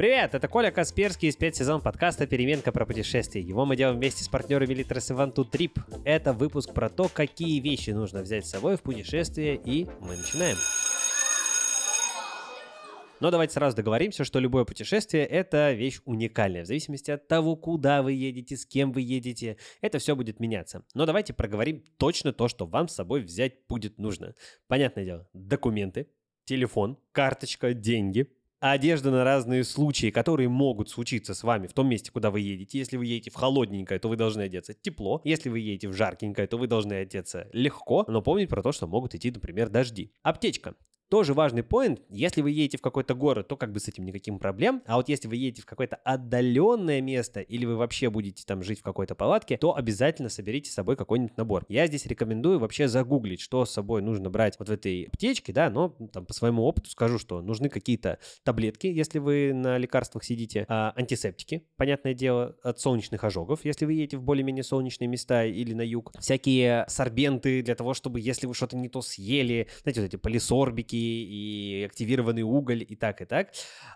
Привет, это Коля Касперский из 5 сезон подкаста «Переменка про путешествия». Его мы делаем вместе с партнерами Litres to Trip. Это выпуск про то, какие вещи нужно взять с собой в путешествие, и мы начинаем. Но давайте сразу договоримся, что любое путешествие — это вещь уникальная, в зависимости от того, куда вы едете, с кем вы едете. Это все будет меняться. Но давайте проговорим точно то, что вам с собой взять будет нужно. Понятное дело, документы, телефон, карточка, деньги, одежда на разные случаи, которые могут случиться с вами в том месте, куда вы едете. Если вы едете в холодненькое, то вы должны одеться тепло. Если вы едете в жаркенькое, то вы должны одеться легко, но помнить про то, что могут идти, например, дожди. Аптечка. Тоже важный поинт, если вы едете в какой-то город, то как бы с этим никаким проблем, а вот если вы едете в какое-то отдаленное место или вы вообще будете там жить в какой-то палатке, то обязательно соберите с собой какой-нибудь набор. Я здесь рекомендую вообще загуглить, что с собой нужно брать вот в этой аптечке, да, но там по своему опыту скажу, что нужны какие-то таблетки, если вы на лекарствах сидите, а, антисептики, понятное дело, от солнечных ожогов, если вы едете в более-менее солнечные места или на юг, всякие сорбенты для того, чтобы если вы что-то не то съели, знаете, вот эти полисорбики, и активированный уголь, и так, и так.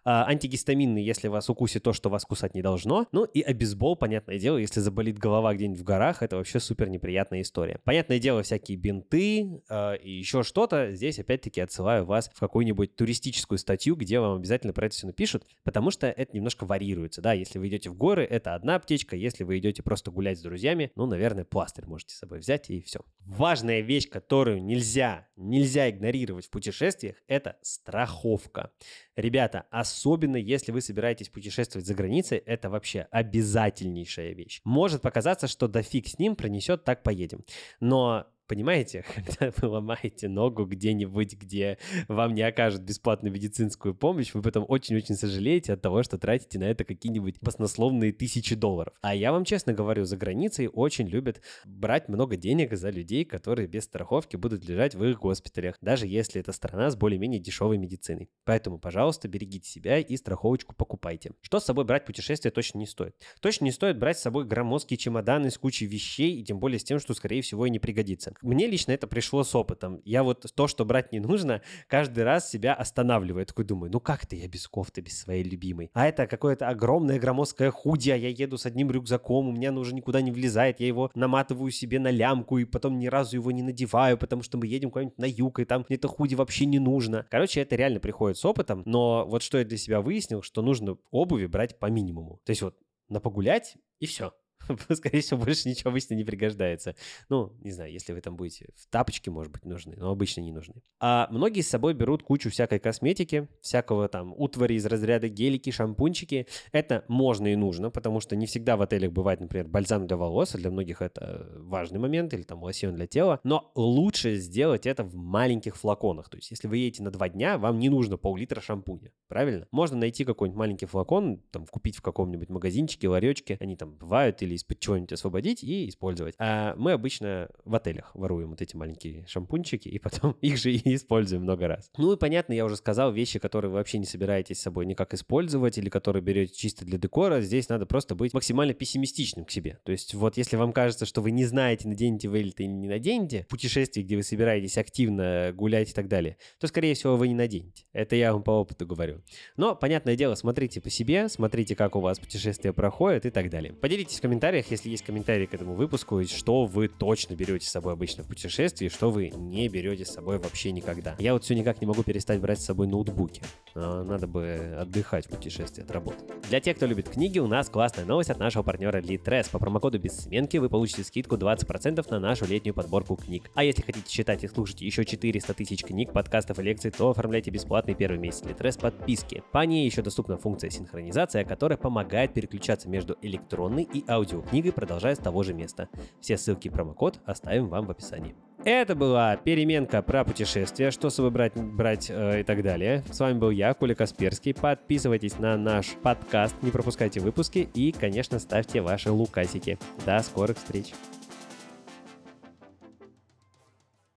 А, антигистаминный, если вас укусит то, что вас кусать не должно. Ну и обезбол, понятное дело, если заболит голова где-нибудь в горах, это вообще супер неприятная история. Понятное дело, всякие бинты э, и еще что-то. Здесь опять-таки отсылаю вас в какую-нибудь туристическую статью, где вам обязательно про это все напишут, потому что это немножко варьируется, да. Если вы идете в горы, это одна аптечка, если вы идете просто гулять с друзьями, ну, наверное, пластырь можете с собой взять и все. Важная вещь, которую нельзя, нельзя игнорировать в путешествии, путешествиях – это страховка. Ребята, особенно если вы собираетесь путешествовать за границей, это вообще обязательнейшая вещь. Может показаться, что да фиг с ним пронесет, так поедем. Но Понимаете, когда вы ломаете ногу где-нибудь, где вам не окажут бесплатную медицинскую помощь, вы потом очень-очень сожалеете от того, что тратите на это какие-нибудь баснословные тысячи долларов. А я вам честно говорю, за границей очень любят брать много денег за людей, которые без страховки будут лежать в их госпиталях, даже если это страна с более-менее дешевой медициной. Поэтому, пожалуйста, берегите себя и страховочку покупайте. Что с собой брать в путешествие точно не стоит. Точно не стоит брать с собой громоздкие чемоданы с кучей вещей, и тем более с тем, что, скорее всего, и не пригодится. Мне лично это пришло с опытом. Я вот то, что брать не нужно, каждый раз себя останавливаю. такой думаю, ну как это я без кофты, без своей любимой? А это какое-то огромное громоздкое худи, а я еду с одним рюкзаком, у меня оно уже никуда не влезает, я его наматываю себе на лямку и потом ни разу его не надеваю, потому что мы едем куда-нибудь на юг, и там это худи вообще не нужно. Короче, это реально приходит с опытом, но вот что я для себя выяснил, что нужно обуви брать по минимуму. То есть вот на погулять и все. скорее всего, больше ничего обычно не пригождается. Ну, не знаю, если вы там будете в тапочке, может быть, нужны, но обычно не нужны. А многие с собой берут кучу всякой косметики, всякого там утвари из разряда гелики, шампунчики. Это можно и нужно, потому что не всегда в отелях бывает, например, бальзам для волос, а для многих это важный момент, или там лосьон для тела. Но лучше сделать это в маленьких флаконах. То есть, если вы едете на два дня, вам не нужно пол-литра шампуня, правильно? Можно найти какой-нибудь маленький флакон, там, купить в каком-нибудь магазинчике, ларечке, они там бывают, или из-под чего-нибудь освободить и использовать. А мы обычно в отелях воруем вот эти маленькие шампунчики, и потом их же и используем много раз. Ну и понятно, я уже сказал, вещи, которые вы вообще не собираетесь с собой никак использовать, или которые берете чисто для декора, здесь надо просто быть максимально пессимистичным к себе. То есть вот если вам кажется, что вы не знаете, наденете вы или ты не наденете, путешествие, где вы собираетесь активно гулять и так далее, то, скорее всего, вы не наденете. Это я вам по опыту говорю. Но, понятное дело, смотрите по себе, смотрите, как у вас путешествие проходит и так далее. Поделитесь в комментариях комментариях, если есть комментарии к этому выпуску, что вы точно берете с собой обычно в путешествии, что вы не берете с собой вообще никогда. Я вот все никак не могу перестать брать с собой ноутбуки. Надо бы отдыхать в путешествии от работы. Для тех, кто любит книги, у нас классная новость от нашего партнера Litres. По промокоду без сменки вы получите скидку 20% на нашу летнюю подборку книг. А если хотите читать и слушать еще 400 тысяч книг, подкастов и лекций, то оформляйте бесплатный первый месяц Litres подписки. По ней еще доступна функция синхронизация, которая помогает переключаться между электронной и аудио аудиокнигой, продолжая с того же места. Все ссылки и промокод оставим вам в описании. Это была переменка про путешествия, что с собой брать, брать э, и так далее. С вами был я, Коля Касперский. Подписывайтесь на наш подкаст, не пропускайте выпуски и, конечно, ставьте ваши лукасики. До скорых встреч!